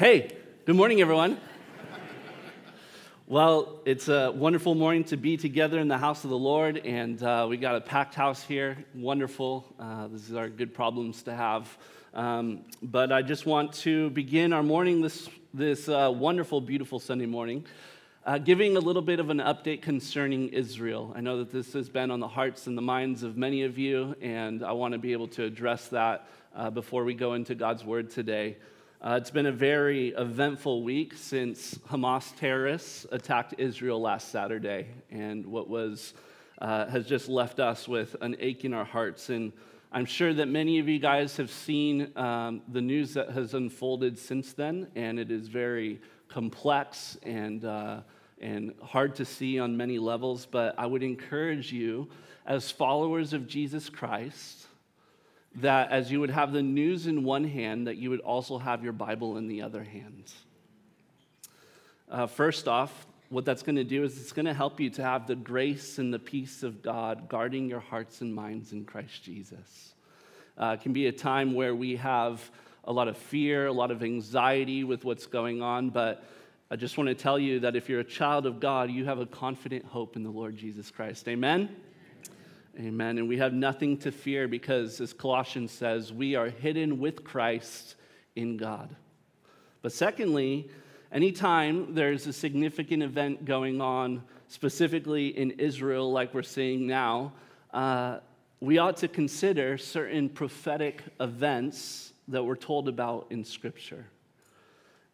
Hey, good morning, everyone. Well, it's a wonderful morning to be together in the house of the Lord, and uh, we got a packed house here. Wonderful. Uh, these are good problems to have. Um, but I just want to begin our morning this, this uh, wonderful, beautiful Sunday morning. Uh, giving a little bit of an update concerning Israel. I know that this has been on the hearts and the minds of many of you, and I want to be able to address that uh, before we go into God's Word today. Uh, it's been a very eventful week since Hamas terrorists attacked Israel last Saturday, and what was uh, has just left us with an ache in our hearts. And I'm sure that many of you guys have seen um, the news that has unfolded since then, and it is very complex and uh, and hard to see on many levels. But I would encourage you, as followers of Jesus Christ that as you would have the news in one hand, that you would also have your Bible in the other hand. Uh, first off, what that's going to do is it's going to help you to have the grace and the peace of God guarding your hearts and minds in Christ Jesus. Uh, it can be a time where we have a lot of fear, a lot of anxiety with what's going on, but I just want to tell you that if you're a child of God, you have a confident hope in the Lord Jesus Christ. Amen? Amen. And we have nothing to fear because, as Colossians says, we are hidden with Christ in God. But secondly, anytime there's a significant event going on, specifically in Israel, like we're seeing now, uh, we ought to consider certain prophetic events that we're told about in Scripture.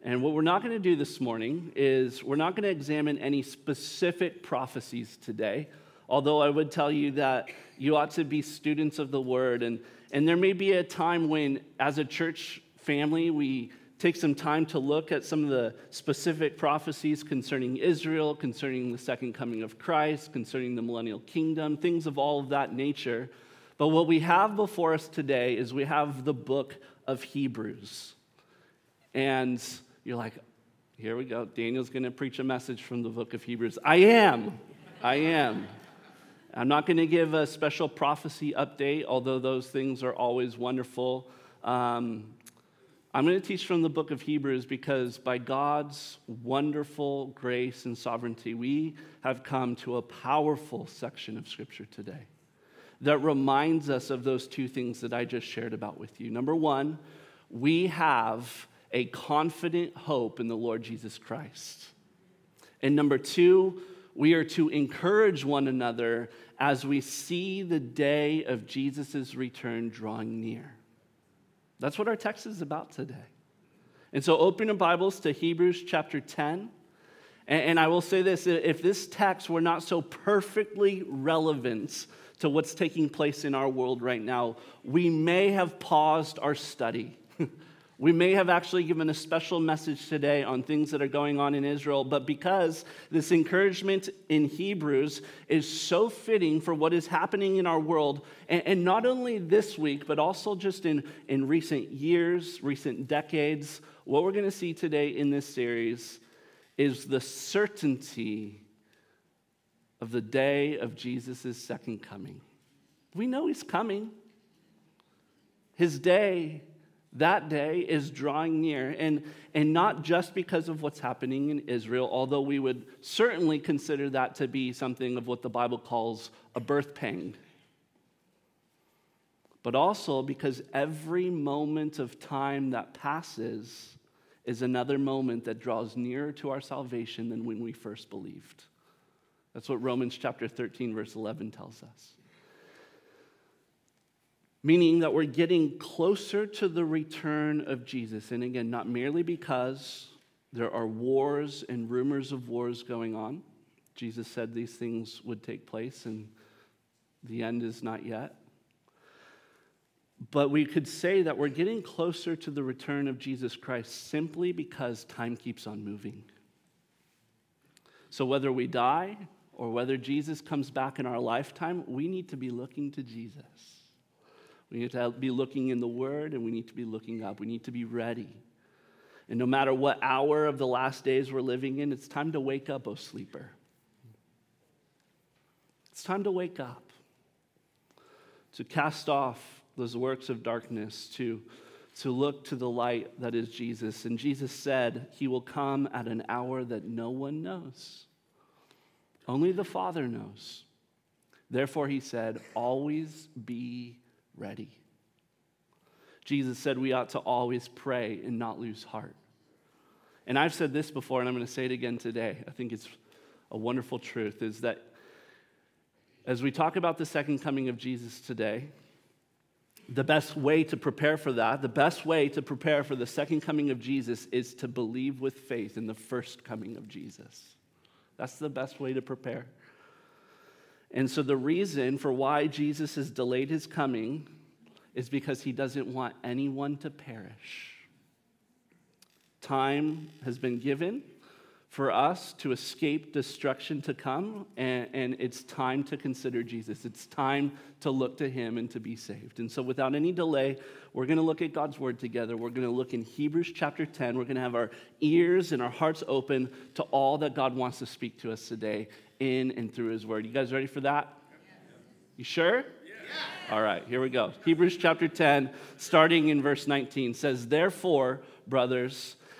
And what we're not going to do this morning is we're not going to examine any specific prophecies today Although I would tell you that you ought to be students of the word. And, and there may be a time when, as a church family, we take some time to look at some of the specific prophecies concerning Israel, concerning the second coming of Christ, concerning the millennial kingdom, things of all of that nature. But what we have before us today is we have the book of Hebrews. And you're like, here we go. Daniel's going to preach a message from the book of Hebrews. I am. I am. I'm not going to give a special prophecy update, although those things are always wonderful. Um, I'm going to teach from the book of Hebrews because by God's wonderful grace and sovereignty, we have come to a powerful section of Scripture today that reminds us of those two things that I just shared about with you. Number one, we have a confident hope in the Lord Jesus Christ. And number two, we are to encourage one another as we see the day of Jesus' return drawing near. That's what our text is about today. And so open your Bibles to Hebrews chapter 10. And, I will say this if this text were not so perfectly relevant to what's taking place in our world right now, we may have paused our study. We may have actually given a special message today on things that are going on in Israel, but because this encouragement in Hebrews is so fitting for what is happening in our world, and, not only this week, but also just in, in recent years, recent decades, what we're going to see today in this series is the certainty of the day of Jesus' second coming. We know he's coming. His day that day is drawing near, and, and not just because of what's happening in Israel, although we would certainly consider that to be something of what the Bible calls a birth pang, but also because every moment of time that passes is another moment that draws nearer to our salvation than when we first believed. That's what Romans chapter 13, verse 11 tells us meaning that we're getting closer to the return of Jesus. And again, not merely because there are wars and rumors of wars going on. Jesus said these things would take place, and the end is not yet. But we could say that we're getting closer to the return of Jesus Christ simply because time keeps on moving. So, whether we die or whether Jesus comes back in our lifetime, we need to be looking to Jesus. We need to be looking in the Word and we need to be looking up. We need to be ready. And no matter what hour of the last days we're living in, it's time to wake up, O oh sleeper. It's time to wake up, to cast off those works of darkness, to, to look to the light that is Jesus. And Jesus said, He will come at an hour that no one knows. Only the Father knows. Therefore, he said, Always be ready. Jesus said we ought to always pray and not lose heart. And I've said this before, and I'm going to say it again today. I think it's a wonderful truth is that as we talk about the second coming of Jesus today, the best way to prepare for that, the best way to prepare for the second coming of Jesus is to believe with faith in the first coming of Jesus. That's the best way to prepare. And so, the reason for why Jesus has delayed his coming is because he doesn't want anyone to perish. Time has been given for us to escape destruction to come, and, and, it's time to consider Jesus. It's time to look to him and to be saved. And so, without any delay, we're going to look at God's word together. We're going to look in Hebrews chapter 10. We're going to have our ears and our hearts open to all that God wants to speak to us today in and through his word. You guys ready for that? You sure? Yeah. All right, here we go. Hebrews chapter 10, starting in verse 19, says, Therefore, brothers,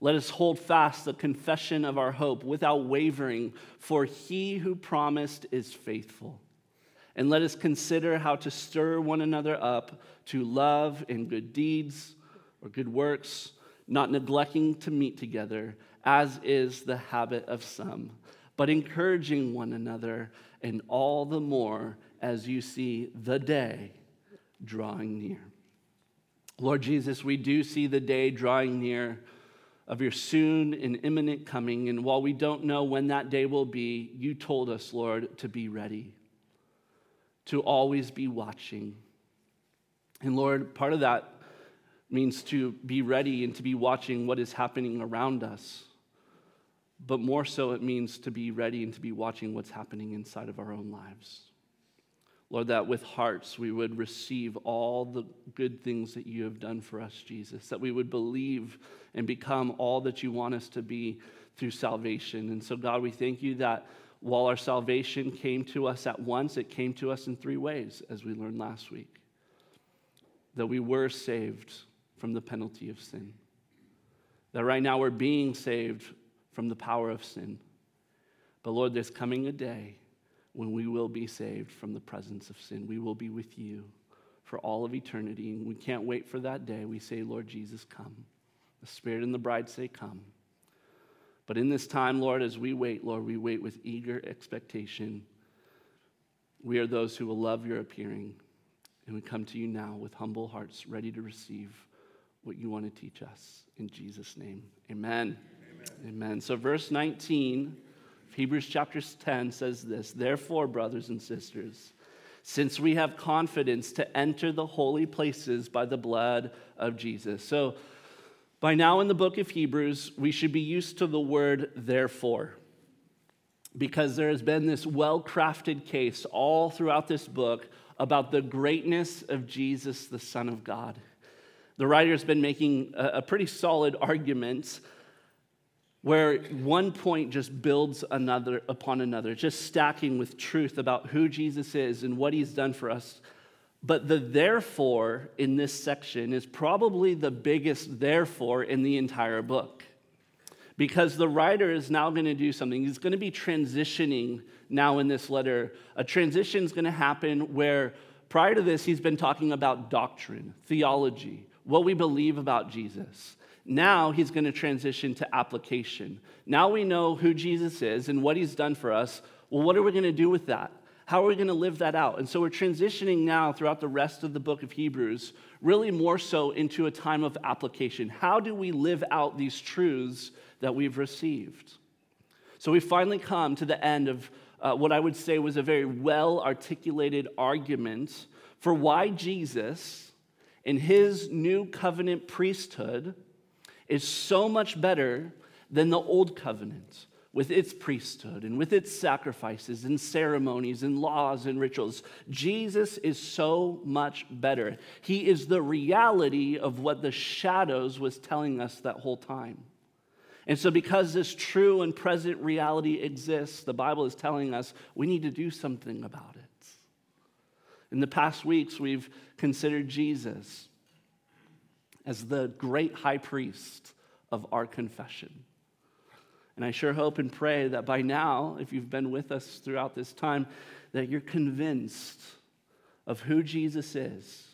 Let us hold fast the confession of our hope without wavering, for he who promised is faithful. And let us consider how to stir one another up to love and good deeds or good works, not neglecting to meet together, as is the habit of some, but encouraging one another, and all the more as you see the day drawing near. Lord Jesus, we do see the day drawing near of your soon and imminent coming. And while we don't know when that day will be, you told us, Lord, to be ready, to always be watching. And Lord, part of that means to be ready and to be watching what is happening around us. But more so, it means to be ready and to be watching what's happening inside of our own lives. Lord, that with hearts we would receive all the good things that you have done for us, Jesus, that we would believe and become all that you want us to be through salvation. And so, God, we thank you that while our salvation came to us at once, it came to us in three ways, as we learned last week. That we were saved from the penalty of sin, that right now we're being saved from the power of sin. But Lord, there's coming a day when we will be saved from the presence of sin. We will be with you for all of eternity. And we can't wait for that day. We say, Lord Jesus, come. The Spirit and the bride say, Come. But in this time, Lord, as we wait, Lord, we wait with eager expectation. We are those who will love your appearing. And we come to you now with humble hearts, ready to receive what you want to teach us. In Jesus' name, amen. Amen. amen. So, verse 19 Hebrews chapter 10 says this Therefore, brothers and sisters, since we have confidence to enter the holy places by the blood of Jesus. So, by now in the book of Hebrews, we should be used to the word therefore, because there has been this well crafted case all throughout this book about the greatness of Jesus, the Son of God. The writer has been making a, pretty solid argument where one point just builds another upon another, just stacking with truth about who Jesus is and what he's done for us. But the therefore in this section is probably the biggest therefore in the entire book. Because the writer is now going to do something. He's going to be transitioning now in this letter. A transition is going to happen where prior to this, he's been talking about doctrine, theology, what we believe about Jesus. Now he's going to transition to application. Now we know who Jesus is and what he's done for us. Well, what are we going to do with that? How are we going to live that out? And so we're transitioning now throughout the rest of the book of Hebrews, really more so into a time of application. How do we live out these truths that we've received? So we finally come to the end of uh, what I would say was a very well articulated argument for why Jesus, in his new covenant priesthood, is so much better than the old covenant with its priesthood and with its sacrifices and ceremonies and laws and rituals. Jesus is so much better. He is the reality of what the shadows was telling us that whole time. And so, because this true and present reality exists, the Bible is telling us we need to do something about it. In the past weeks, we've considered Jesus as the great high priest of our confession. And I sure hope and pray that by now, if you've been with us throughout this time, that you're convinced of who Jesus is,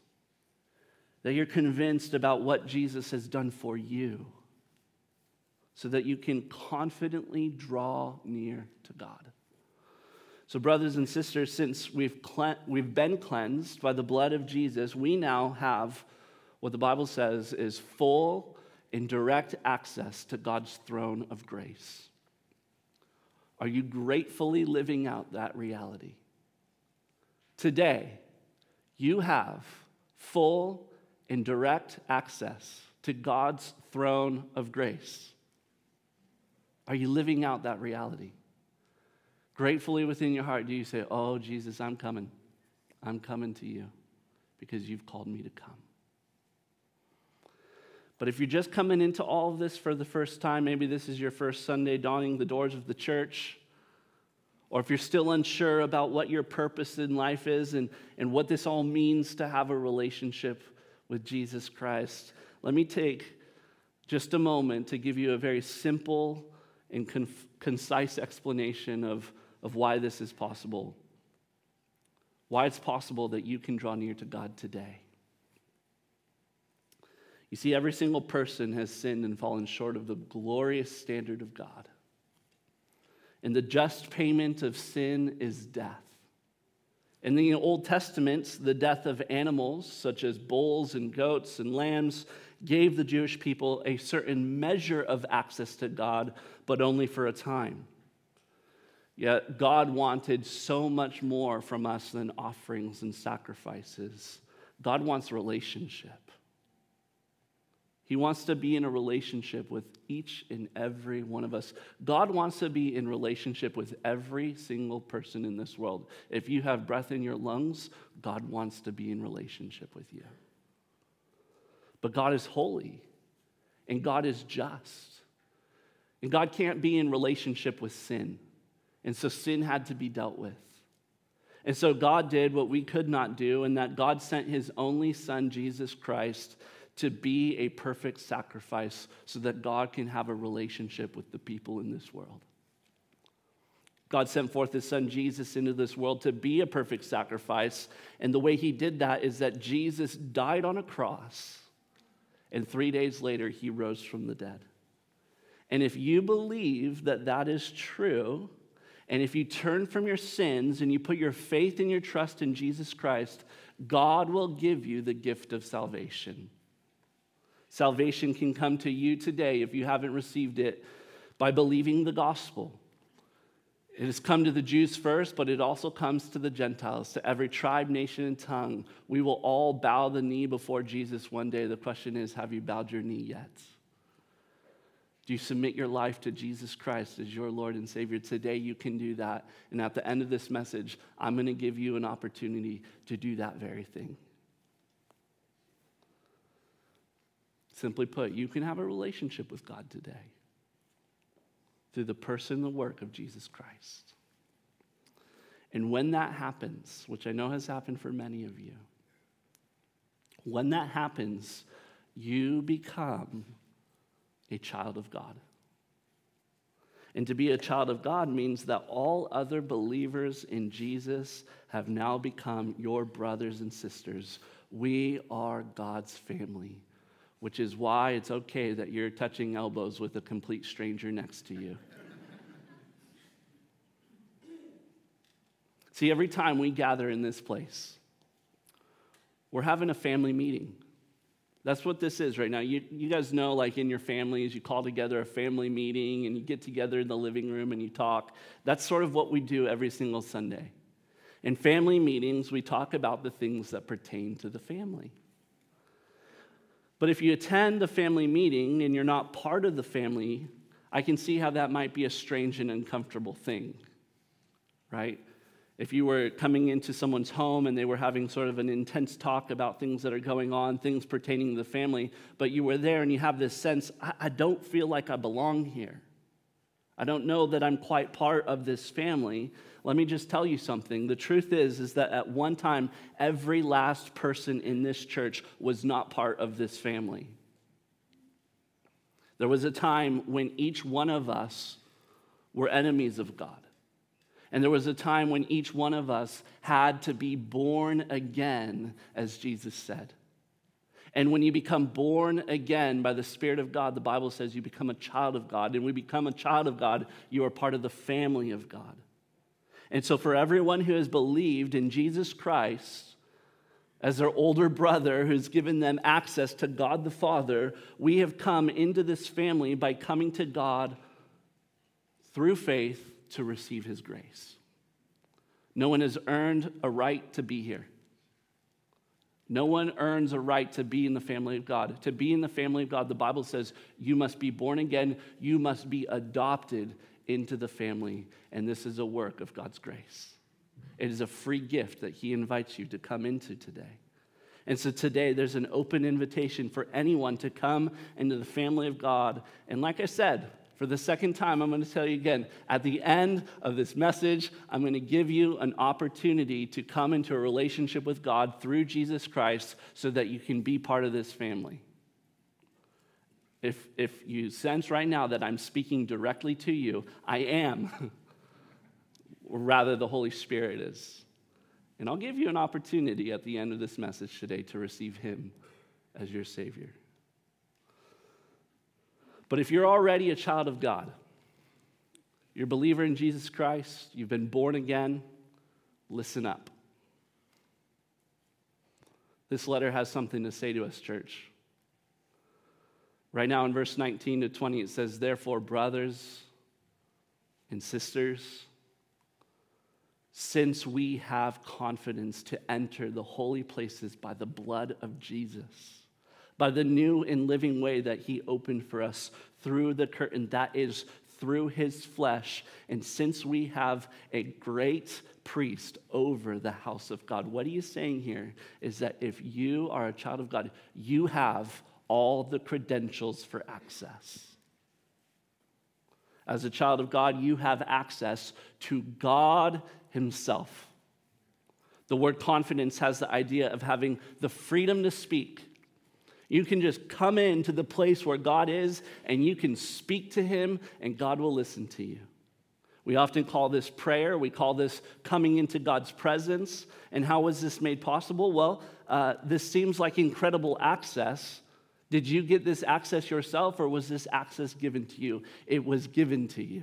that you're convinced about what Jesus has done for you, so that you can confidently draw near to God. So, brothers and sisters, since we've, cle- we've been cleansed by the blood of Jesus, we now have what the Bible says is full in direct access to God's throne of grace. Are you gratefully living out that reality? Today, you have full and direct access to God's throne of grace. Are you living out that reality? Gratefully within your heart, do you say, Oh, Jesus, I'm coming. I'm coming to you because you've called me to come? But if you're just coming into all of this for the first time, maybe this is your first Sunday dawning the doors of the church, or if you're still unsure about what your purpose in life is and, and what this all means to have a relationship with Jesus Christ, let me take just a moment to give you a very simple and conf- concise explanation of, of why this is possible. Why it's possible that you can draw near to God today. You see, every single person has sinned and fallen short of the glorious standard of God. And the just payment of sin is death. In the Old Testament, the death of animals, such as bulls and goats and lambs, gave the Jewish people a certain measure of access to God, but only for a time. Yet God wanted so much more from us than offerings and sacrifices. God wants relationship. He wants to be in a relationship with each and every one of us. God wants to be in relationship with every single person in this world. If you have breath in your lungs, God wants to be in relationship with you. But God is holy and God is just. And God can't be in relationship with sin. And so sin had to be dealt with. And so God did what we could not do, and that God sent his only son, Jesus Christ, to be a perfect sacrifice so that God can have a relationship with the people in this world. God sent forth his son Jesus into this world to be a perfect sacrifice. And the way he did that is that Jesus died on a cross, and three days later, he rose from the dead. And if you believe that that is true, and if you turn from your sins and you put your faith and your trust in Jesus Christ, God will give you the gift of salvation. Salvation can come to you today if you haven't received it by believing the gospel. It has come to the Jews first, but it also comes to the Gentiles, to every tribe, nation, and tongue. We will all bow the knee before Jesus one day. The question is have you bowed your knee yet? Do you submit your life to Jesus Christ as your Lord and Savior? Today you can do that. And at the end of this message, I'm going to give you an opportunity to do that very thing. Simply put, you can have a relationship with God today through the person the work of Jesus Christ. And when that happens, which I know has happened for many of you, when that happens, you become a child of God. And to be a child of God means that all other believers in Jesus have now become your brothers and sisters. We are God's family which is why it's okay that you're touching elbows with a complete stranger next to you. See, every time we gather in this place, we're having a family meeting. That's what this is right now. You, you guys know, like in your families, you call together a family meeting and you get together in the living room and you talk. That's sort of what we do every single Sunday. In family meetings, we talk about the things that pertain to the family. But if you attend a family meeting and you're not part of the family, I can see how that might be a strange and uncomfortable thing, right? If you were coming into someone's home and they were having sort of an intense talk about things that are going on, things pertaining to the family, but you were there and you have this sense, I, I don't feel like I belong here. I don't know that I'm quite part of this family. Let me just tell you something. The truth is is that at one time every last person in this church was not part of this family. There was a time when each one of us were enemies of God. And there was a time when each one of us had to be born again, as Jesus said. And when you become born again by the Spirit of God, the Bible says you become a child of God. And we become a child of God, you are part of the family of God. And so, for everyone who has believed in Jesus Christ as their older brother who's given them access to God the Father, we have come into this family by coming to God through faith to receive his grace. No one has earned a right to be here. No one earns a right to be in the family of God. To be in the family of God, the Bible says you must be born again, you must be adopted into the family, and this is a work of God's grace. It is a free gift that He invites you to come into today. And so today, there's an open invitation for anyone to come into the family of God. And like I said, for the second time, I'm going to tell you again at the end of this message, I'm going to give you an opportunity to come into a relationship with God through Jesus Christ so that you can be part of this family. If, if you sense right now that I'm speaking directly to you, I am, or rather, the Holy Spirit is. And I'll give you an opportunity at the end of this message today to receive Him as your Savior. But if you're already a child of God, you're a believer in Jesus Christ, you've been born again, listen up. This letter has something to say to us, church. Right now, in verse 19 to 20, it says, Therefore, brothers and sisters, since we have confidence to enter the holy places by the blood of Jesus by the new and living way that he opened for us through the curtain, that is, through his flesh. And since we have a great priest over the house of God, what he is saying here is that if you are a child of God, you have all the credentials for access. As a child of God, you have access to God Himself. The word confidence has the idea of having the freedom to speak you can just come into the place where God is and you can speak to Him and God will listen to you. We often call this prayer. We call this coming into God's presence. And how was this made possible? Well, uh, this seems like incredible access. Did you get this access yourself or was this access given to you? It was given to you.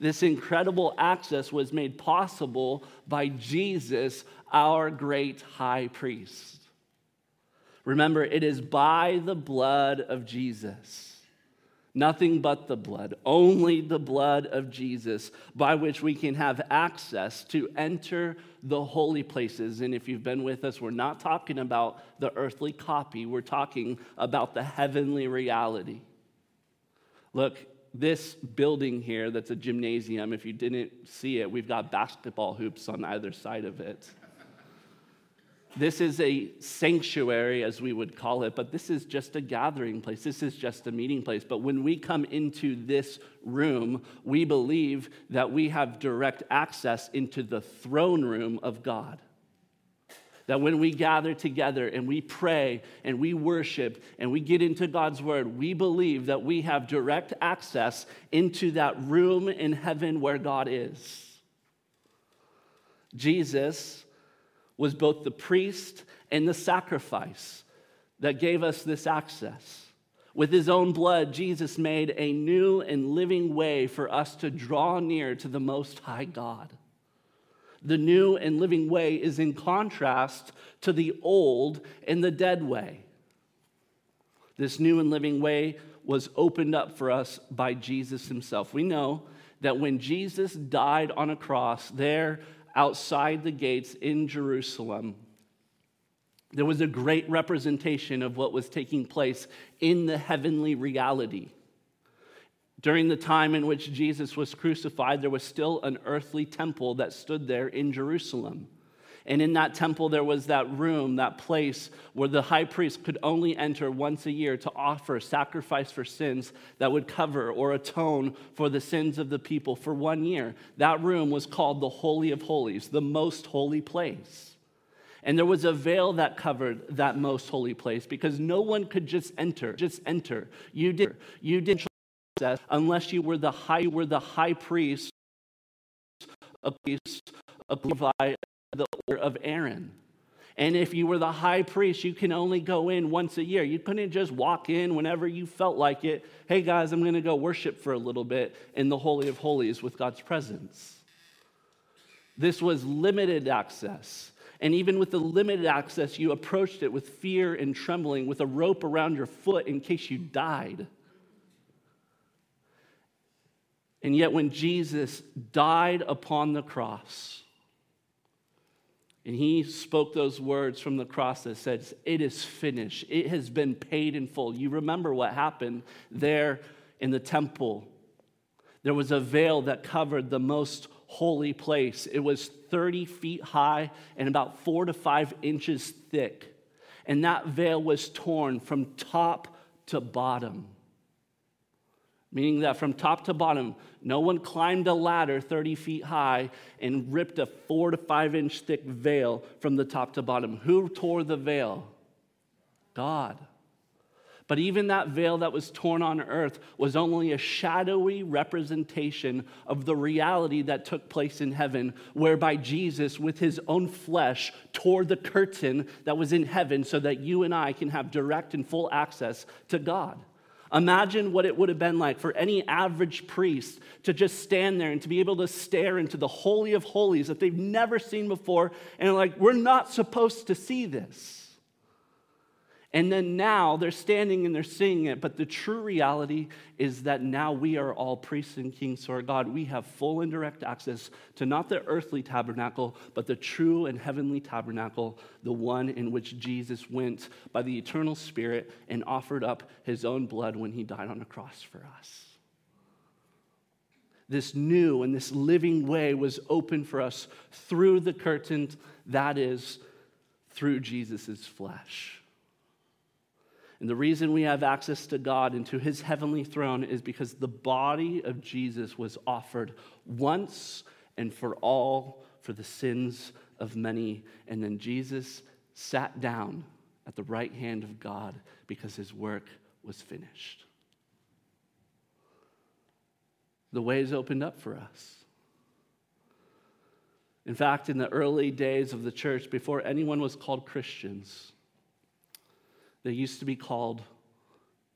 This incredible access was made possible by Jesus, our great high priest. Remember, it is by the blood of Jesus. Nothing but the blood, only the blood of Jesus, by which we can have access to enter the holy places. And if you've been with us, we're not talking about the earthly copy, we're talking about the heavenly reality. Look, this building here that's a gymnasium, if you didn't see it, we've got basketball hoops on either side of it. This is a sanctuary, as we would call it, but this is just a gathering place. This is just a meeting place. But when we come into this room, we believe that we have direct access into the throne room of God. That when we gather together and we pray and we worship and we get into God's word, we believe that we have direct access into that room in heaven where God is. Jesus was both the priest and the sacrifice that gave us this access. With his own blood, Jesus made a new and living way for us to draw near to the Most High God. The new and living way is in contrast to the old and the dead way. This new and living way was opened up for us by Jesus himself. We know that when Jesus died on a cross there outside the gates in Jerusalem, there was a great representation of what was taking place in the heavenly reality. During the time in which Jesus was crucified, there was still an earthly temple that stood there in Jerusalem. And in that temple, there was that room, that place where the high priest could only enter once a year to offer sacrifice for sins that would cover or atone for the sins of the people for one year. That room was called the Holy of Holies, the most holy place. And there was a veil that covered that most holy place because no one could just enter, just enter. You did you didn't unless you were the high you were the high priest, a priest of Levi, the order of Aaron. And if you were the high priest, you can only go in once a year. You couldn't just walk in whenever you felt like it. Hey guys, I'm going to go worship for a little bit in the Holy of Holies with God's presence. This was limited access. And even with the limited access, you approached it with fear and trembling, with a rope around your foot in case you died. And yet, when Jesus died upon the cross, and he spoke those words from the cross that says, It is finished. It has been paid in full. You remember what happened there in the temple. There was a veil that covered the most holy place. It was 30 feet high and about four to five inches thick. And that veil was torn from top to bottom. Meaning that from top to bottom, no one climbed a ladder 30 feet high and ripped a four to five inch thick veil from the top to bottom. Who tore the veil? God. But even that veil that was torn on earth was only a shadowy representation of the reality that took place in heaven, whereby Jesus, with his own flesh, tore the curtain that was in heaven so that you and I can have direct and full access to God. Imagine what it would have been like for any average priest to just stand there and to be able to stare into the Holy of Holies that they've never seen before and, like, we're not supposed to see this. And then now they're standing and they're seeing it. But the true reality is that now we are all priests and kings to our God. We have full and direct access to not the earthly tabernacle, but the true and heavenly tabernacle, the one in which Jesus went by the eternal Spirit and offered up his own blood when he died on a cross for us. This new and this living way was open for us through the curtain, that is, through Jesus' flesh. And the reason we have access to God and to his heavenly throne is because the body of Jesus was offered once and for all for the sins of many. And then Jesus sat down at the right hand of God because his work was finished. The way is opened up for us. In fact, in the early days of the church, before anyone was called Christians, they used to be called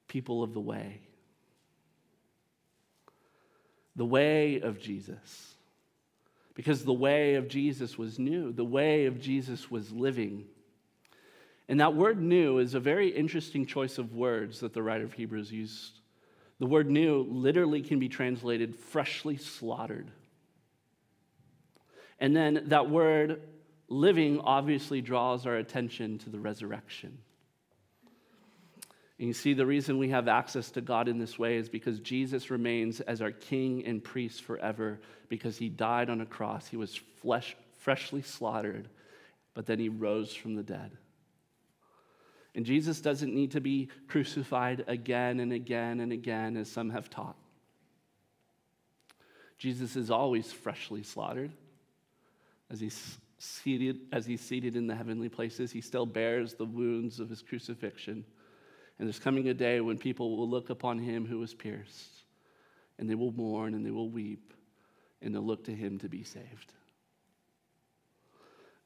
people of the way. The way of Jesus. Because the way of Jesus was new, the way of Jesus was living. And that word new is a very interesting choice of words that the writer of Hebrews used. The word new literally can be translated freshly slaughtered. And then that word living obviously draws our attention to the resurrection. And you see, the reason we have access to God in this way is because Jesus remains as our king and priest forever because he died on a cross. He was flesh, freshly slaughtered, but then he rose from the dead. And Jesus doesn't need to be crucified again and again and again, as some have taught. Jesus is always freshly slaughtered. As he's seated, as he's seated in the heavenly places, he still bears the wounds of his crucifixion. And there's coming a day when people will look upon him who was pierced, and they will mourn and they will weep, and they'll look to him to be saved.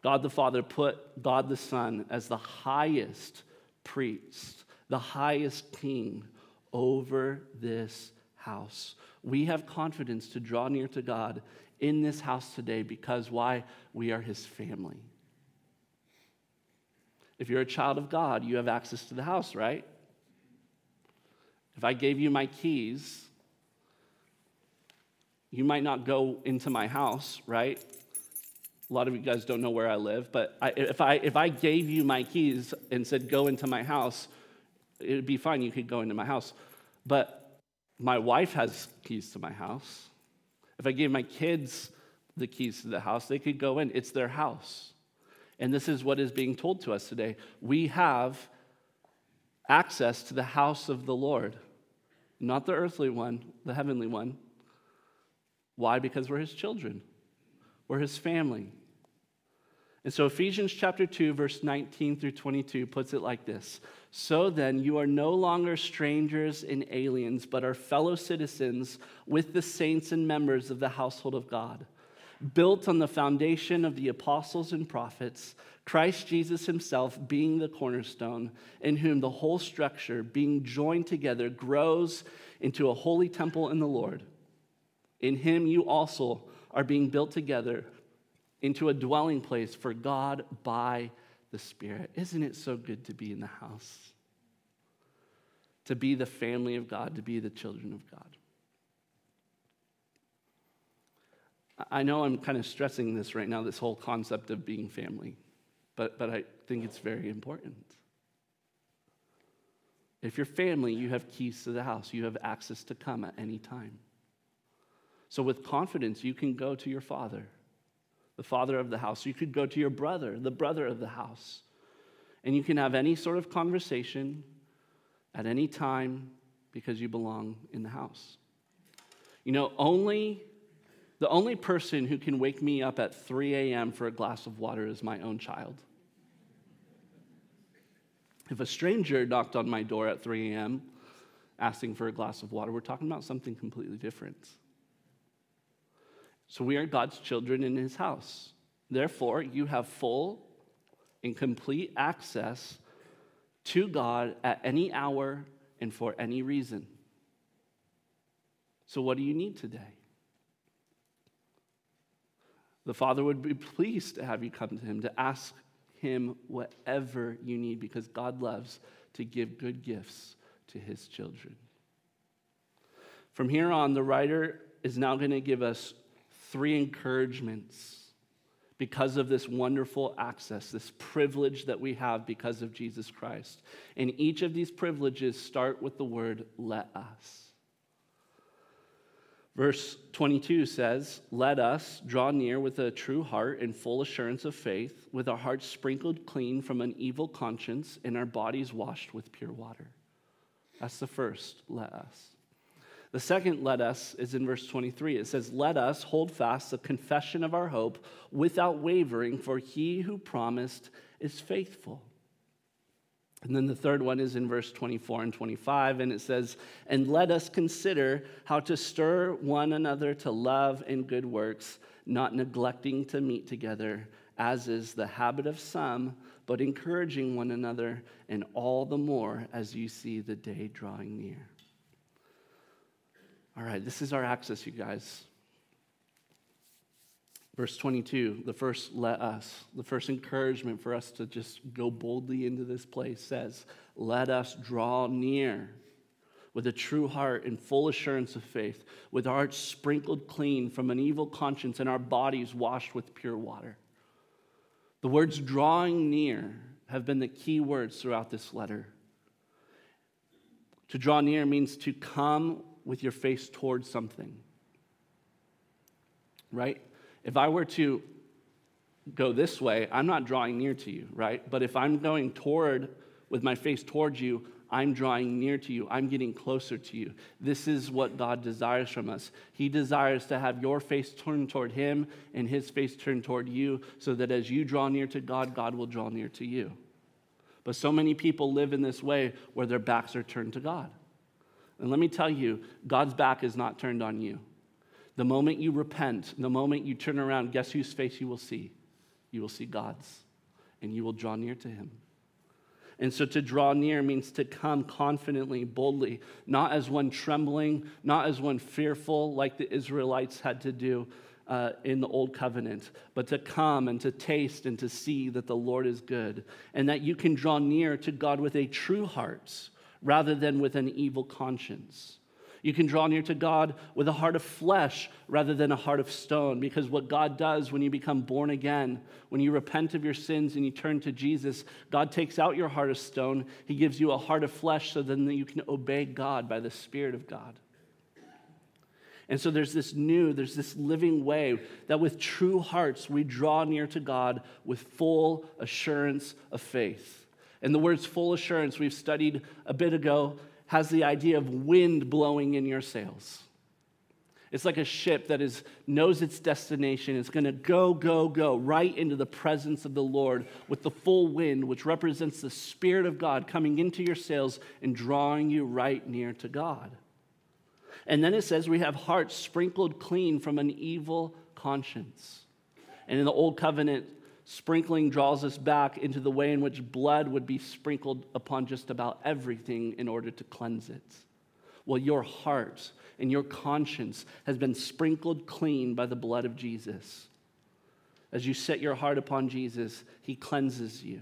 God the Father put God the Son as the highest priest, the highest king over this house. We have confidence to draw near to God in this house today because why? We are his family. If you're a child of God, you have access to the house, right? If I gave you my keys, you might not go into my house, right? A lot of you guys don't know where I live, but I, if, I, if I gave you my keys and said, go into my house, it would be fine. You could go into my house. But my wife has keys to my house. If I gave my kids the keys to the house, they could go in. It's their house. And this is what is being told to us today. We have access to the house of the Lord, not the earthly one, the heavenly one. Why? Because we're his children, we're his family. And so Ephesians chapter 2 verse 19 through 22 puts it like this. So then you are no longer strangers and aliens, but are fellow citizens with the saints and members of the household of God, built on the foundation of the apostles and prophets, Christ Jesus himself being the cornerstone, in whom the whole structure being joined together grows into a holy temple in the Lord. In him you also are being built together into a dwelling place for God by the Spirit. Isn't it so good to be in the house? To be the family of God, to be the children of God. I know I'm kind of stressing this right now, this whole concept of being family, but, but I think it's very important. If you're family, you have keys to the house, you have access to come at any time. So, with confidence, you can go to your father the father of the house. You could go to your brother, the brother of the house, and you can have any sort of conversation at any time because you belong in the house. You know, only the only person who can wake me up at 3 a.m. for a glass of water is my own child. If a stranger knocked on my door at 3 a.m. asking for a glass of water, we're talking about something completely different. So we are God's children in his house. Therefore, you have full and complete access to God at any hour and for any reason. So, what do you need today? The Father would be pleased to have you come to Him, to ask Him whatever you need, because God loves to give good gifts to His children. From here on, the writer is now going to give us three encouragements because of this wonderful access, this privilege that we have because of Jesus Christ. And each of these privileges start with the word let us. Verse 22 says, Let us draw near with a true heart and full assurance of faith, with our hearts sprinkled clean from an evil conscience and our bodies washed with pure water. That's the first, let us. The second let us is in verse 23. It says, Let us hold fast the confession of our hope without wavering, for he who promised is faithful. And then the third one is in verse 24 and 25, and it says, And let us consider how to stir one another to love and good works, not neglecting to meet together, as is the habit of some, but encouraging one another, and all the more as you see the day drawing near. All right, this is our access, you guys. Verse 22, the first let us, the first encouragement for us to just go boldly into this place says, Let us draw near with a true heart and full assurance of faith, with our hearts sprinkled clean from an evil conscience and our bodies washed with pure water. The words drawing near have been the key words throughout this letter. To draw near means to come with your face towards something. Right? If I were to go this way, I'm not drawing near to you, right? But if I'm going toward, with my face towards you, I'm drawing near to you. I'm getting closer to you. This is what God desires from us. He desires to have your face turned toward Him and His face turned toward you, so that as you draw near to God, God will draw near to you. But so many people live in this way where their backs are turned to God. And let me tell you, God's back is not turned on you. The moment you repent, the moment you turn around, guess whose face you will see? You will see God's, and you will draw near to Him. And so to draw near means to come confidently, boldly, not as one trembling, not as one fearful, like the Israelites had to do uh, in the Old Covenant, but to come and to taste and to see that the Lord is good, and that you can draw near to God with a true heart rather than with an evil conscience. You can draw near to God with a heart of flesh rather than a heart of stone, because what God does when you become born again, when you repent of your sins and you turn to Jesus, God takes out your heart of stone. He gives you a heart of flesh so then you can obey God by the Spirit of God. And so there's this new, there's this living way that with true hearts we draw near to God with full assurance of faith. And the words full assurance we've studied a bit ago has the idea of wind blowing in your sails. It's like a ship that is, knows its destination. It's going to go, go, go right into the presence of the Lord with the full wind, which represents the Spirit of God coming into your sails and drawing you right near to God. And then it says we have hearts sprinkled clean from an evil conscience. And in the Old Covenant, Sprinkling draws us back into the way in which blood would be sprinkled upon just about everything in order to cleanse it. Well, your heart and your conscience has been sprinkled clean by the blood of Jesus. As you set your heart upon Jesus, he cleanses you.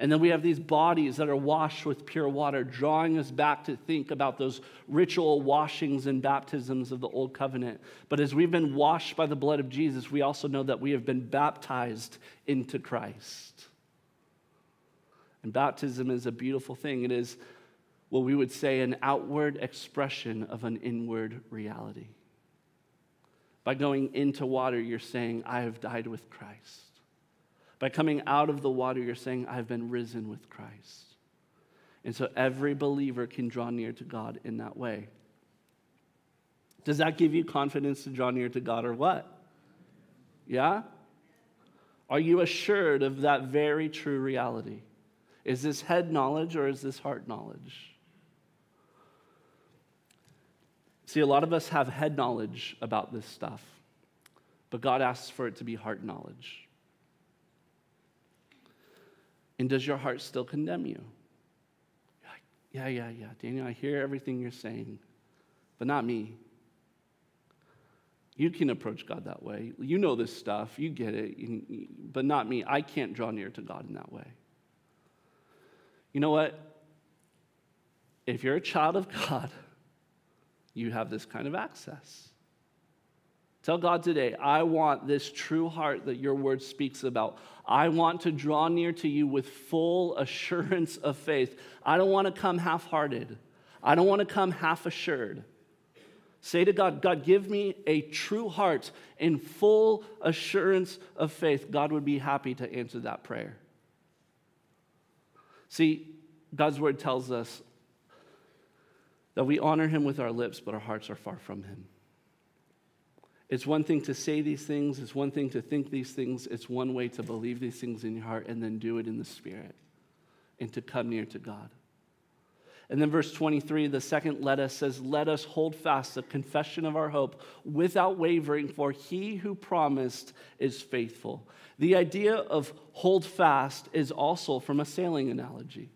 And then we have these bodies that are washed with pure water, drawing us back to think about those ritual washings and baptisms of the Old Covenant. But as we've been washed by the blood of Jesus, we also know that we have been baptized into Christ. And baptism is a beautiful thing. It is what we would say an outward expression of an inward reality. By going into water, you're saying, I have died with Christ. By coming out of the water, you're saying, I've been risen with Christ. And so every believer can draw near to God in that way. Does that give you confidence to draw near to God or what? Yeah? Are you assured of that very true reality? Is this head knowledge or is this heart knowledge? See, a lot of us have head knowledge about this stuff, but God asks for it to be heart knowledge. And does your heart still condemn you? Like, yeah, yeah, yeah. Daniel, I hear everything you're saying, but not me. You can approach God that way. You know this stuff, you get it, but not me. I can't draw near to God in that way. You know what? If you're a child of God, you have this kind of access. Tell God today, I want this true heart that your word speaks about. I want to draw near to you with full assurance of faith. I don't want to come half hearted. I don't want to come half assured. Say to God, God, give me a true heart in full assurance of faith. God would be happy to answer that prayer. See, God's word tells us that we honor him with our lips, but our hearts are far from him. It's one thing to say these things, it's one thing to think these things, it's one way to believe these things in your heart and then do it in the Spirit and to come near to God. And then verse 23, the second let us says, Let us hold fast the confession of our hope without wavering, for he who promised is faithful. The idea of hold fast is also from a sailing analogy.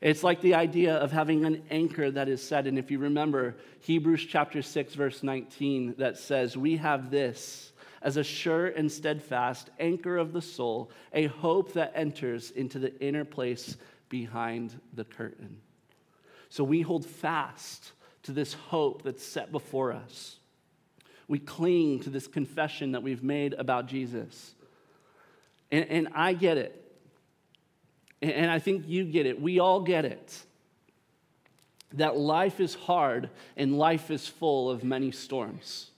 It's like the idea of having an anchor that is set. And if you remember Hebrews chapter 6, verse 19, that says, We have this as a sure and steadfast anchor of the soul, a hope that enters into the inner place behind the curtain. So we hold fast to this hope that's set before us. We cling to this confession that we've made about Jesus. And, and I get it. And I think you get it. We all get it. That life is hard and life is full of many storms.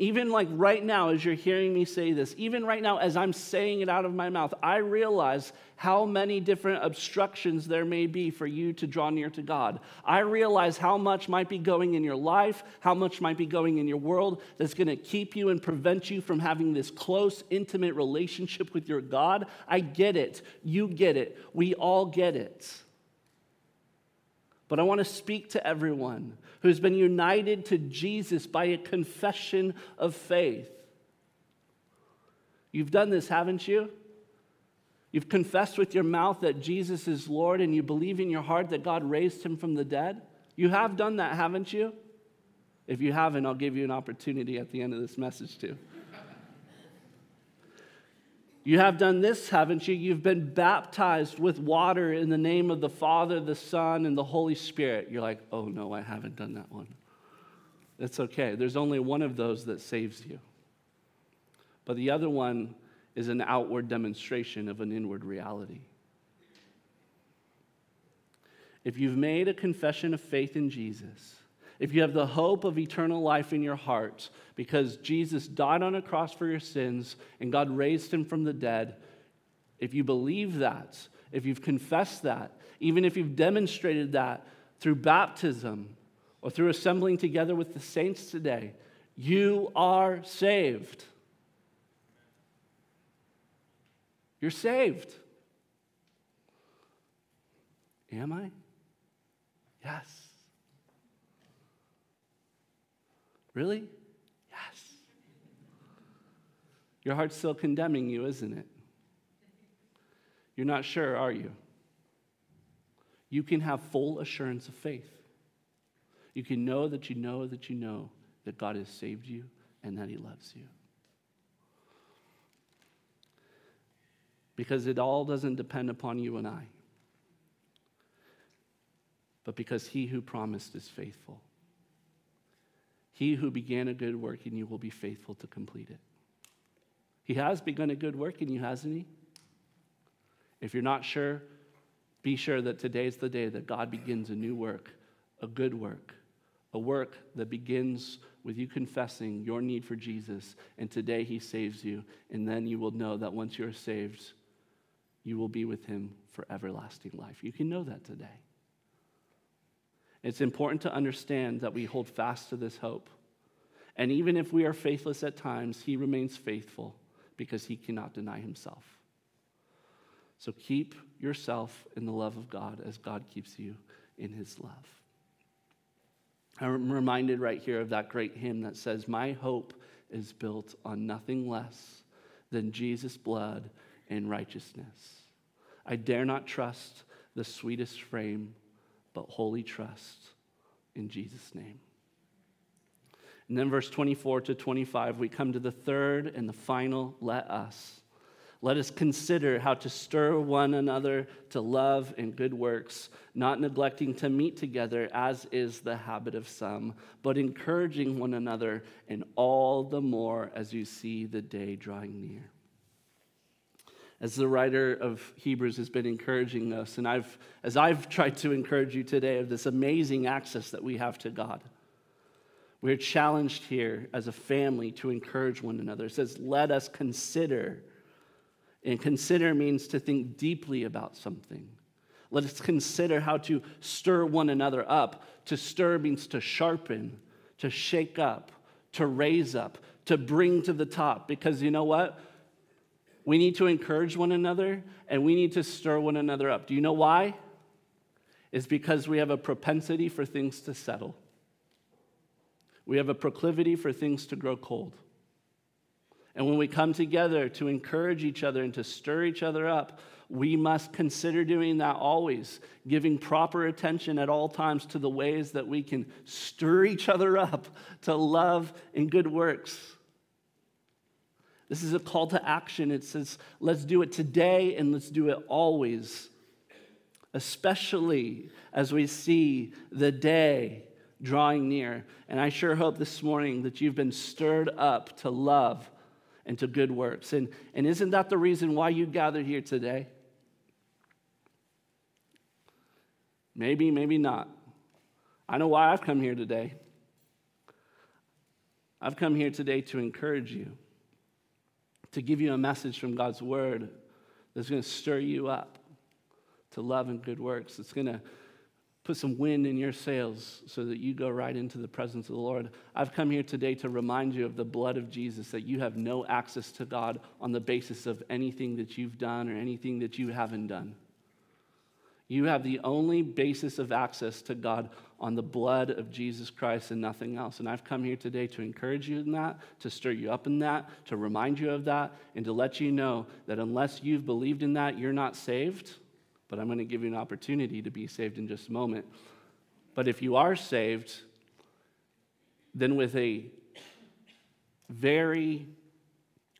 Even like right now, as you're hearing me say this, even right now, as I'm saying it out of my mouth, I realize how many different obstructions there may be for you to draw near to God. I realize how much might be going in your life, how much might be going in your world that's going to keep you and prevent you from having this close, intimate relationship with your God. I get it. You get it. We all get it. But I want to speak to everyone who's been united to Jesus by a confession of faith. You've done this, haven't you? You've confessed with your mouth that Jesus is Lord and you believe in your heart that God raised him from the dead. You have done that, haven't you? If you haven't, I'll give you an opportunity at the end of this message too. You have done this, haven't you? You've been baptized with water in the name of the Father, the Son, and the Holy Spirit. You're like, oh no, I haven't done that one. It's okay. There's only one of those that saves you. But the other one is an outward demonstration of an inward reality. If you've made a confession of faith in Jesus, if you have the hope of eternal life in your heart because Jesus died on a cross for your sins and God raised him from the dead, if you believe that, if you've confessed that, even if you've demonstrated that through baptism or through assembling together with the saints today, you are saved. You're saved. Am I? Yes. Really? Yes. Your heart's still condemning you, isn't it? You're not sure, are you? You can have full assurance of faith. You can know that you know that you know that God has saved you and that He loves you. Because it all doesn't depend upon you and I, but because He who promised is faithful. He who began a good work in you will be faithful to complete it. He has begun a good work in you, hasn't he? If you're not sure, be sure that today's the day that God begins a new work, a good work, a work that begins with you confessing your need for Jesus, and today he saves you, and then you will know that once you're saved, you will be with him for everlasting life. You can know that today. It's important to understand that we hold fast to this hope. And even if we are faithless at times, he remains faithful because he cannot deny himself. So keep yourself in the love of God as God keeps you in his love. I'm reminded right here of that great hymn that says, My hope is built on nothing less than Jesus' blood and righteousness. I dare not trust the sweetest frame but wholly trust in Jesus' name. And then, verse 24 to 25, we come to the third and the final let us. Let us consider how to stir one another to love and good works, not neglecting to meet together, as is the habit of some, but encouraging one another, and all the more as you see the day drawing near as the writer of Hebrews has been encouraging us, and I've, as I've tried to encourage you today, of this amazing access that we have to God. We're challenged here as a family to encourage one another. It says, let us consider. And consider means to think deeply about something. Let us consider how to stir one another up. To stir means to sharpen, to shake up, to raise up, to bring to the top. Because you know what? We need to encourage one another and we need to stir one another up. Do you know why? It's because we have a propensity for things to settle. We have a proclivity for things to grow cold. And when we come together to encourage each other and to stir each other up, we must consider doing that always, giving proper attention at all times to the ways that we can stir each other up to love and good works. This is a call to action. It says, let's do it today and let's do it always, especially as we see the day drawing near. And I sure hope this morning that you've been stirred up to love and to good works. And, and isn't that the reason why you gathered here today? Maybe, maybe not. I know why I've come here today. I've come here today to encourage you to give you a message from God's word that's going to stir you up to love and good works. It's going to put some wind in your sails so that you go right into the presence of the Lord. I've come here today to remind you of the blood of Jesus, that you have no access to God on the basis of anything that you've done or anything that you haven't done. You have the only basis of access to God on the blood of Jesus Christ and nothing else. And I've come here today to encourage you in that, to stir you up in that, to remind you of that, and to let you know that unless you've believed in that, you're not saved. But I'm going to give you an opportunity to be saved in just a moment. But if you are saved, then with a very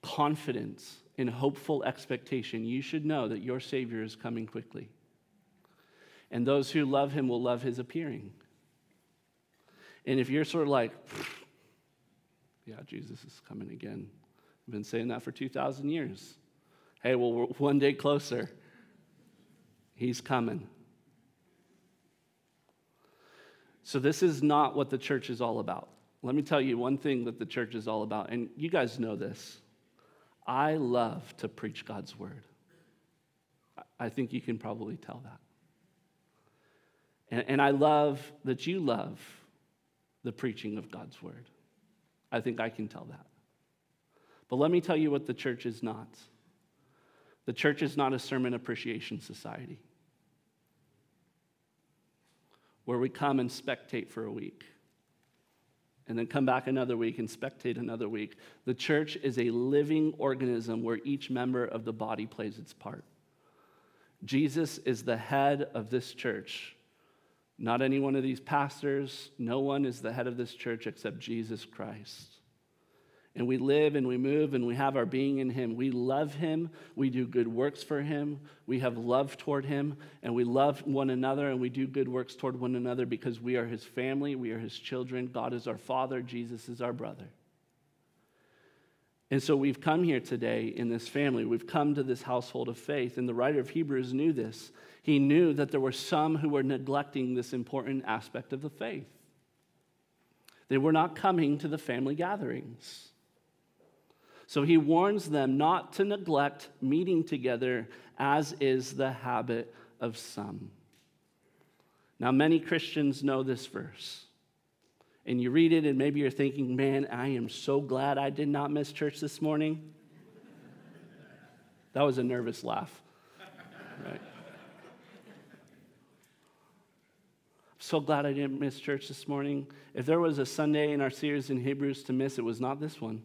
confident and hopeful expectation, you should know that your Savior is coming quickly. And those who love him will love his appearing. And if you're sort of like, yeah, Jesus is coming again, I've been saying that for 2,000 years. Hey, well, we're one day closer. He's coming. So, this is not what the church is all about. Let me tell you one thing that the church is all about, and you guys know this. I love to preach God's word. I think you can probably tell that. And, and I love that you love the preaching of God's word. I think I can tell that. But let me tell you what the church is not. The church is not a sermon appreciation society where we come and spectate for a week and then come back another week and spectate another week. The church is a living organism where each member of the body plays its part. Jesus is the head of this church. Not any one of these pastors. No one is the head of this church except Jesus Christ and we live and we move and we have our being in Him. We love Him. We do good works for Him. We have love toward Him. And we love one another and we do good works toward one another because we are His family. We are His children. God is our Father. Jesus is our brother. And so we've come here today in this family. We've come to this household of faith. And the writer of Hebrews knew this. He knew that there were some who were neglecting this important aspect of the faith. They were not coming to the family gatherings. So he warns them not to neglect meeting together, as is the habit of some. Now, many Christians know this verse. And you read it, and maybe you're thinking, man, I am so glad I did not miss church this morning. That was a nervous laugh. Right? so glad I didn't miss church this morning. If there was a Sunday in our series in Hebrews to miss, it was not this one.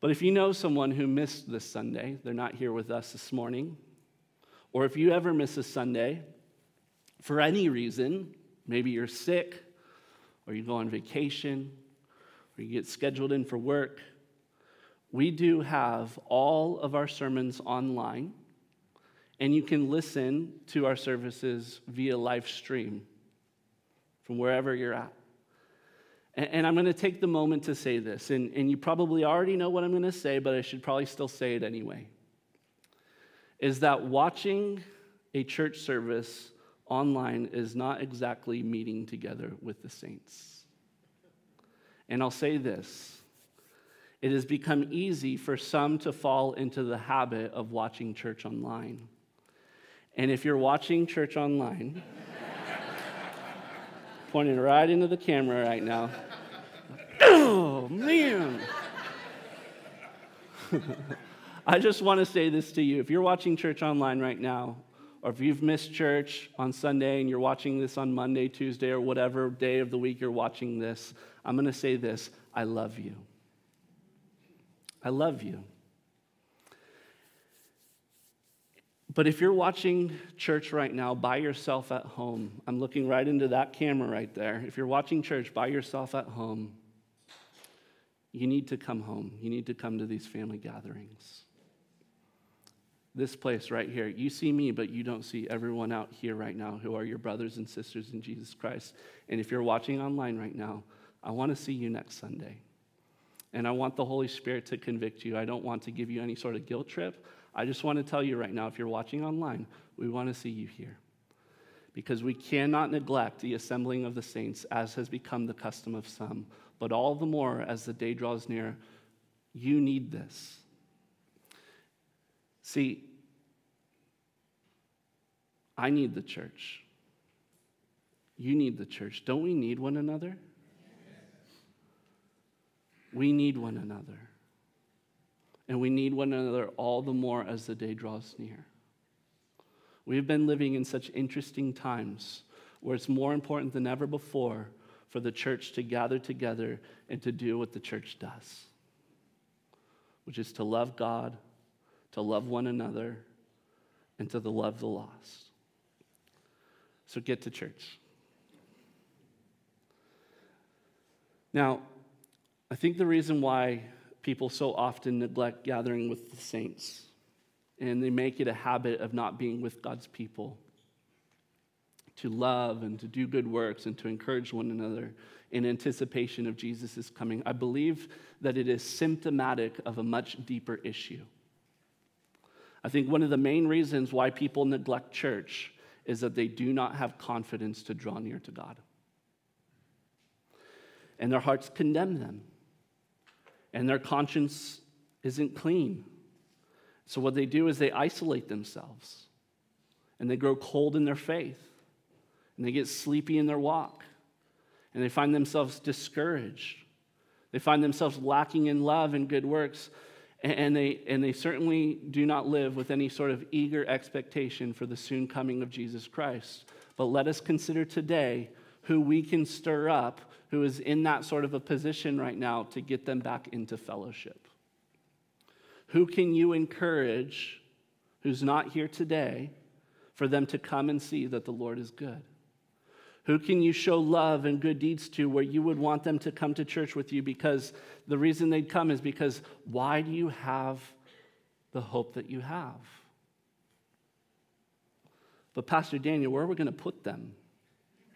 But if you know someone who missed this Sunday, they're not here with us this morning, or if you ever miss a Sunday for any reason, maybe you're sick, or you go on vacation, or you get scheduled in for work, we do have all of our sermons online, and you can listen to our services via live stream from wherever you're at. And I'm going to take the moment to say this, and, and you probably already know what I'm going to say, but I should probably still say it anyway. Is that watching a church service online is not exactly meeting together with the saints. And I'll say this it has become easy for some to fall into the habit of watching church online. And if you're watching church online, pointing right into the camera right now, oh, man. I just want to say this to you. If you're watching church online right now, or if you've missed church on Sunday and you're watching this on Monday, Tuesday, or whatever day of the week you're watching this, I'm going to say this I love you. I love you. But if you're watching church right now by yourself at home, I'm looking right into that camera right there. If you're watching church by yourself at home, you need to come home. You need to come to these family gatherings. This place right here, you see me, but you don't see everyone out here right now who are your brothers and sisters in Jesus Christ. And if you're watching online right now, I want to see you next Sunday. And I want the Holy Spirit to convict you. I don't want to give you any sort of guilt trip. I just want to tell you right now if you're watching online, we want to see you here. Because we cannot neglect the assembling of the saints, as has become the custom of some but all the more as the day draws near, you need this. See, I need the church. You need the church. Don't we need one another? We need one another. And we need one another all the more as the day draws near. We've been living in such interesting times where it's more important than ever before for the church to gather together and to do what the church does, which is to love God, to love one another, and to love the lost. So get to church. Now, I think the reason why People so often neglect gathering with the saints, and they make it a habit of not being with God's people to love and to do good works and to encourage one another in anticipation of Jesus' coming. I believe that it is symptomatic of a much deeper issue. I think one of the main reasons why people neglect church is that they do not have confidence to draw near to God. And their hearts condemn them, and their conscience isn't clean. So, what they do is they isolate themselves, and they grow cold in their faith, and they get sleepy in their walk, and they find themselves discouraged. They find themselves lacking in love and good works, and they, and they certainly do not live with any sort of eager expectation for the soon coming of Jesus Christ. But let us consider today who we can stir up who is in that sort of a position right now to get them back into fellowship. Who can you encourage who's not here today for them to come and see that the Lord is good? Who can you show love and good deeds to where you would want them to come to church with you because the reason they'd come is because why do you have the hope that you have? But, Pastor Daniel, where are we going to put them?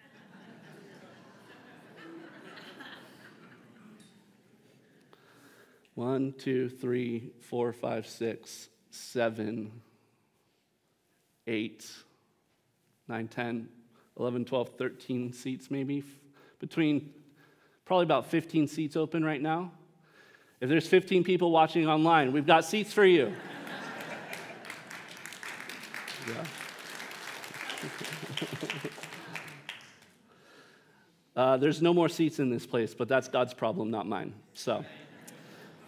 One, two, three, four, five, six, seven, eight, nine, ten. 11, 12, 13 seats maybe, between probably about 15 seats open right now. If there's 15 people watching online, we've got seats for you. yeah. uh, there's no more seats in this place, but that's God's problem, not mine. So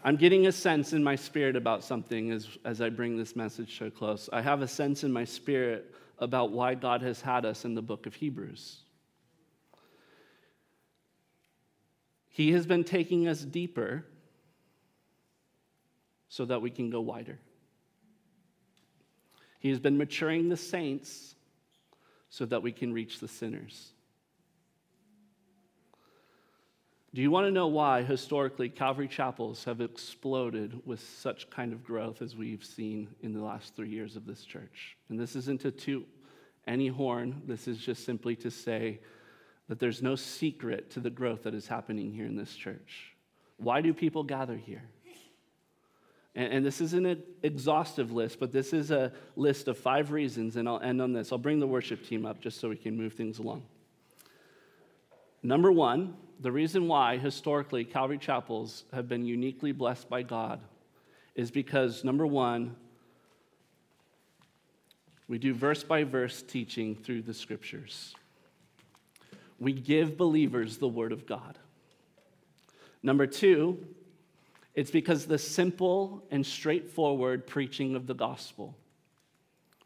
I'm getting a sense in my spirit about something as, as I bring this message so close. I have a sense in my spirit about why God has had us in the book of Hebrews. He has been taking us deeper so that we can go wider. He has been maturing the saints so that we can reach the sinners. Do you want to know why historically Calvary chapels have exploded with such kind of growth as we've seen in the last three years of this church? And this isn't to toot any horn, this is just simply to say that there's no secret to the growth that is happening here in this church. Why do people gather here? And, and this isn't an exhaustive list, but this is a list of five reasons, and I'll end on this. I'll bring the worship team up just so we can move things along. Number one, the reason why historically Calvary chapels have been uniquely blessed by God is because, number one, we do verse by verse teaching through the scriptures. We give believers the word of God. Number two, it's because the simple and straightforward preaching of the gospel.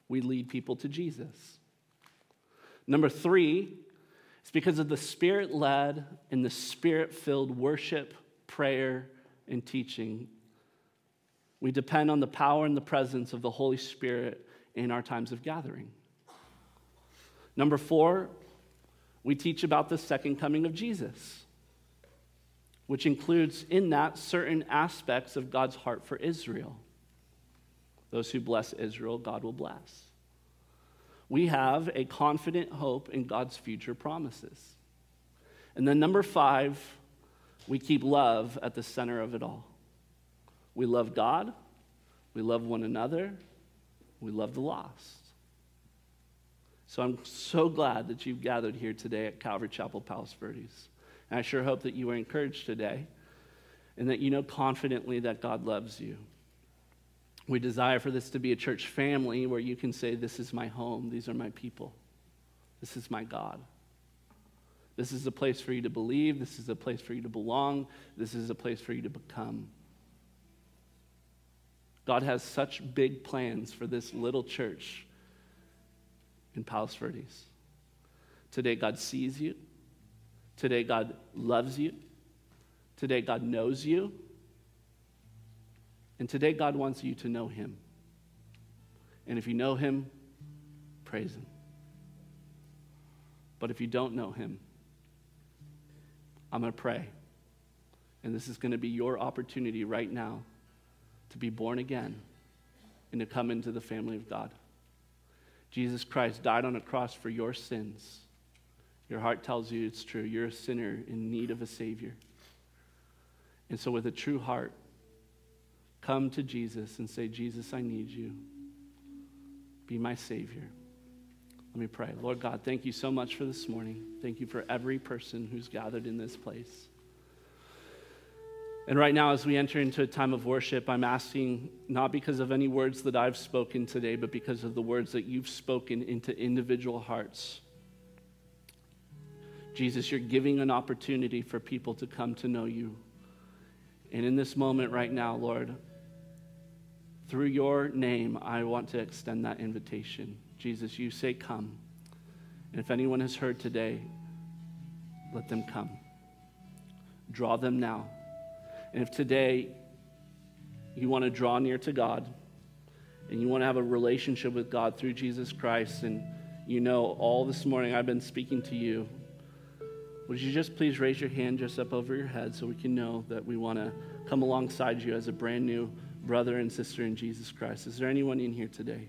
We lead people to Jesus. Number three, it's because of the spirit led and the spirit filled worship, prayer, and teaching. We depend on the power and the presence of the Holy Spirit in our times of gathering. Number four, we teach about the second coming of Jesus, which includes in that certain aspects of God's heart for Israel. Those who bless Israel, God will bless we have a confident hope in God's future promises. And then, number five, we keep love at the center of it all. We love God, we love one another, we love the lost. So I'm so glad that you've gathered here today at Calvary Chapel, Palos Verdes. And I sure hope that you were encouraged today and that you know confidently that God loves you. We desire for this to be a church family where you can say, This is my home, these are my people, this is my God. This is a place for you to believe, this is a place for you to belong, this is a place for you to become. God has such big plans for this little church in Palos Verdes. Today, God sees you. Today, God loves you. Today, God knows you. And today, God wants you to know Him. And if you know Him, praise Him. But if you don't know Him, I'm going to pray. And this is going to be your opportunity right now to be born again and to come into the family of God. Jesus Christ died on a cross for your sins. Your heart tells you it's true. You're a sinner in need of a Savior. And so, with a true heart, come to Jesus and say, Jesus, I need you. Be my Savior. Let me pray. Lord God, thank you so much for this morning. Thank you for every person who's gathered in this place. And right now, as we enter into a time of worship, I'm asking not because of any words that I've spoken today, but because of the words that you've spoken into individual hearts. Jesus, you're giving an opportunity for people to come to know you. And in this moment right now, Lord, through your name, I want to extend that invitation. Jesus, you say, Come. And if anyone has heard today, let them come. Draw them now. And if today you want to draw near to God and you want to have a relationship with God through Jesus Christ, and you know all this morning I've been speaking to you, would you just please raise your hand just up over your head so we can know that we want to come alongside you as a brand new brother and sister in Jesus Christ? Is there anyone in here today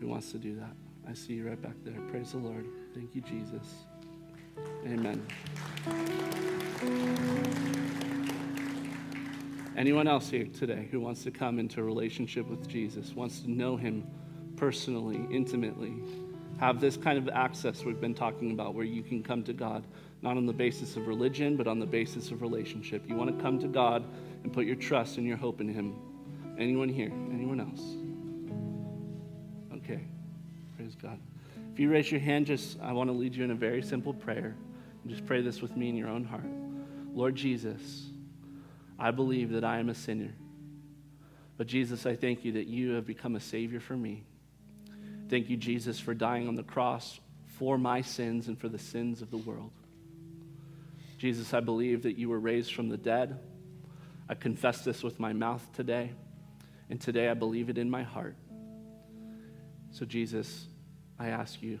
who wants to do that? I see you right back there. Praise the Lord. Thank you, Jesus. Amen. Anyone else here today who wants to come into a relationship with Jesus, wants to know him personally, intimately, have this kind of access we've been talking about where you can come to God, not on the basis of religion, but on the basis of relationship. You want to come to God and put your trust and your hope in him. Anyone here? Anyone else? Okay. Praise God. If you raise your hand, just I want to lead you in a very simple prayer. Just pray this with me in your own heart. Lord Jesus, I believe that I am a sinner. But Jesus, I thank you that you have become a Savior for me. Thank you, Jesus, for dying on the cross for my sins and for the sins of the world. Jesus, I believe that you were raised from the dead. I confess this with my mouth today, and today I believe it in my heart. So, Jesus, I ask you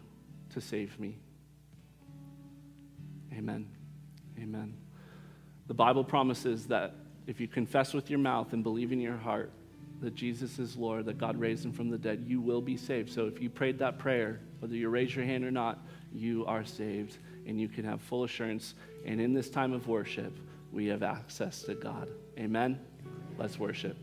to save me. Amen. Amen. The Bible promises that if you confess with your mouth and believe in your heart that Jesus is Lord, that God raised him from the dead, you will be saved. So if you prayed that prayer, whether you raise your hand or not, you are saved and you can have full assurance. And in this time of worship, we have access to God. Amen. Let's worship.